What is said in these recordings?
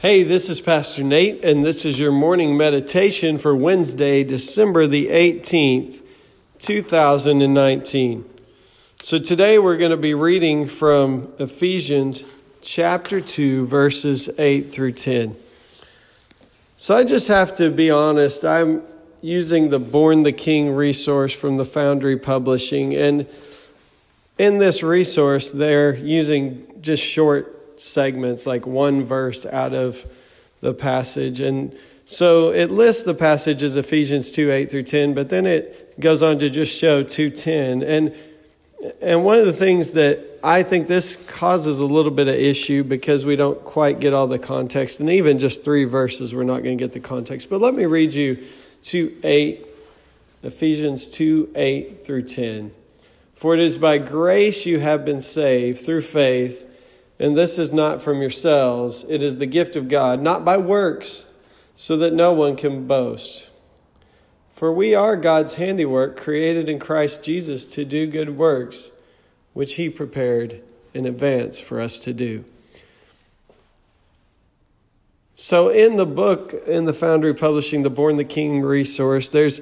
Hey, this is Pastor Nate, and this is your morning meditation for Wednesday, December the 18th, 2019. So today we're going to be reading from Ephesians chapter 2, verses 8 through 10. So I just have to be honest, I'm using the Born the King resource from the Foundry Publishing, and in this resource, they're using just short segments, like one verse out of the passage. And so it lists the passage as Ephesians 2 8 through 10, but then it goes on to just show 210. And and one of the things that I think this causes a little bit of issue because we don't quite get all the context, and even just three verses, we're not going to get the context. But let me read you 2 8, Ephesians 2 8 through 10. For it is by grace you have been saved through faith and this is not from yourselves, it is the gift of God, not by works, so that no one can boast. For we are God's handiwork, created in Christ Jesus to do good works, which He prepared in advance for us to do. So, in the book, in the Foundry Publishing, the Born the King resource, there's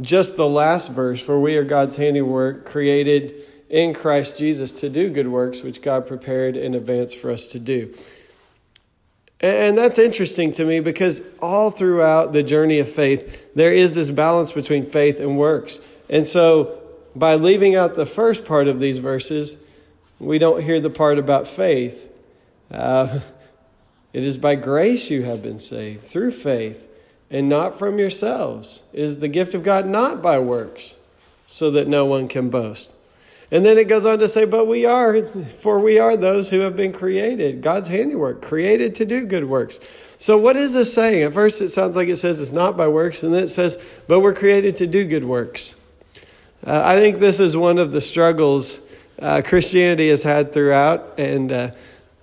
just the last verse for we are God's handiwork, created in Christ Jesus to do good works which God prepared in advance for us to do. And that's interesting to me because all throughout the journey of faith, there is this balance between faith and works. And so, by leaving out the first part of these verses, we don't hear the part about faith. Uh, it is by grace you have been saved through faith, and not from yourselves. It is the gift of God, not by works, so that no one can boast. And then it goes on to say, But we are, for we are those who have been created, God's handiwork, created to do good works. So, what is this saying? At first, it sounds like it says it's not by works, and then it says, But we're created to do good works. Uh, I think this is one of the struggles uh, Christianity has had throughout, and uh,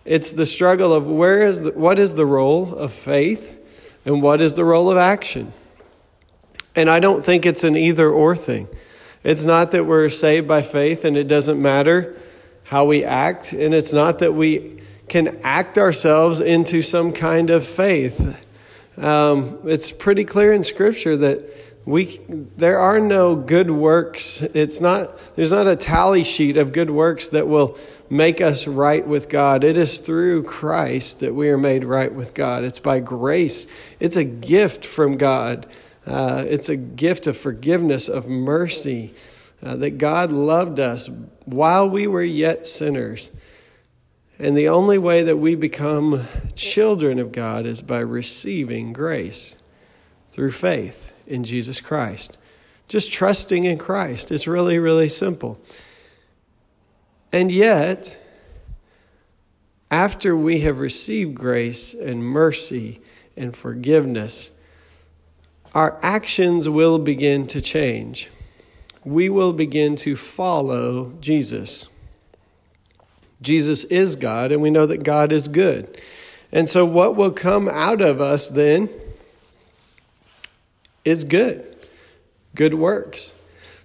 it's the struggle of where is the, what is the role of faith and what is the role of action. And I don't think it's an either or thing. It's not that we're saved by faith and it doesn't matter how we act, and it's not that we can act ourselves into some kind of faith. Um, it's pretty clear in Scripture that we there are no good works. It's not there's not a tally sheet of good works that will make us right with God. It is through Christ that we are made right with God. It's by grace. It's a gift from God. Uh, it's a gift of forgiveness, of mercy, uh, that God loved us while we were yet sinners. And the only way that we become children of God is by receiving grace through faith in Jesus Christ. Just trusting in Christ. It's really, really simple. And yet, after we have received grace and mercy and forgiveness, our actions will begin to change. We will begin to follow Jesus. Jesus is God, and we know that God is good. And so, what will come out of us then is good, good works.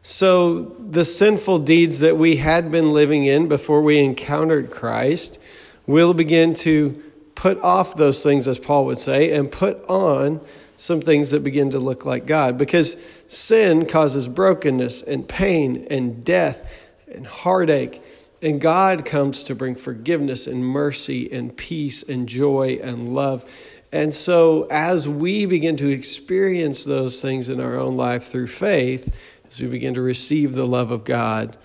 So, the sinful deeds that we had been living in before we encountered Christ will begin to put off those things, as Paul would say, and put on some things that begin to look like God because sin causes brokenness and pain and death and heartache. And God comes to bring forgiveness and mercy and peace and joy and love. And so, as we begin to experience those things in our own life through faith, as we begin to receive the love of God,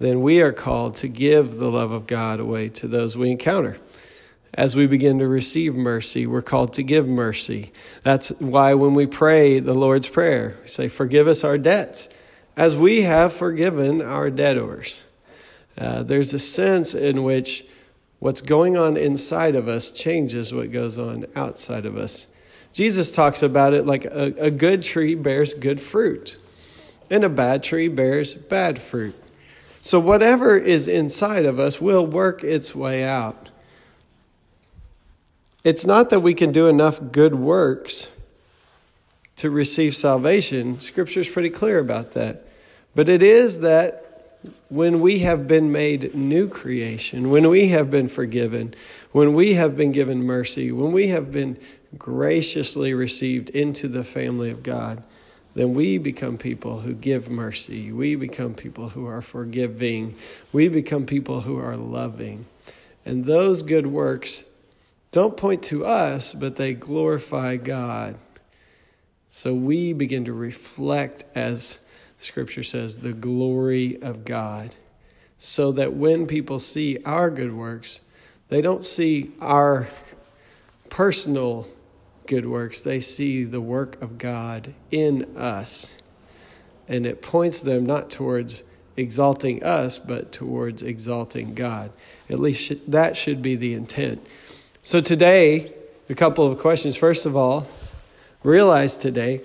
then we are called to give the love of God away to those we encounter as we begin to receive mercy, we're called to give mercy. That's why when we pray the Lord's Prayer, we say, Forgive us our debts, as we have forgiven our debtors. Uh, there's a sense in which what's going on inside of us changes what goes on outside of us. Jesus talks about it like a, a good tree bears good fruit, and a bad tree bears bad fruit. So, whatever is inside of us will work its way out. It's not that we can do enough good works to receive salvation. Scripture is pretty clear about that. But it is that when we have been made new creation, when we have been forgiven, when we have been given mercy, when we have been graciously received into the family of God, then we become people who give mercy. We become people who are forgiving. We become people who are loving. And those good works don't point to us, but they glorify God. So we begin to reflect, as Scripture says, the glory of God. So that when people see our good works, they don't see our personal good works, they see the work of God in us. And it points them not towards exalting us, but towards exalting God. At least that should be the intent. So, today, a couple of questions. First of all, realize today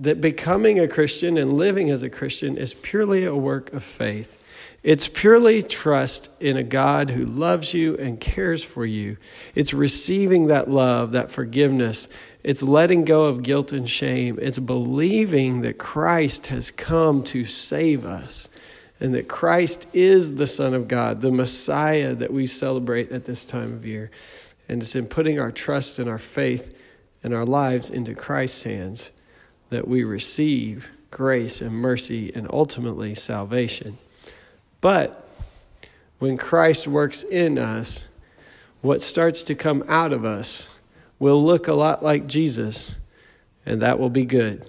that becoming a Christian and living as a Christian is purely a work of faith. It's purely trust in a God who loves you and cares for you. It's receiving that love, that forgiveness. It's letting go of guilt and shame. It's believing that Christ has come to save us and that Christ is the Son of God, the Messiah that we celebrate at this time of year. And it's in putting our trust and our faith and our lives into Christ's hands that we receive grace and mercy and ultimately salvation. But when Christ works in us, what starts to come out of us will look a lot like Jesus, and that will be good.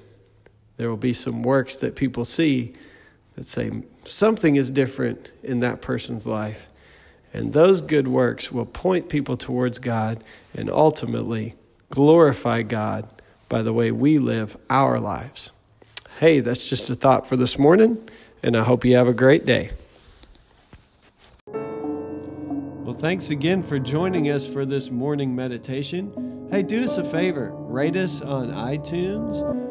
There will be some works that people see that say something is different in that person's life. And those good works will point people towards God and ultimately glorify God by the way we live our lives. Hey, that's just a thought for this morning, and I hope you have a great day. Well, thanks again for joining us for this morning meditation. Hey, do us a favor rate us on iTunes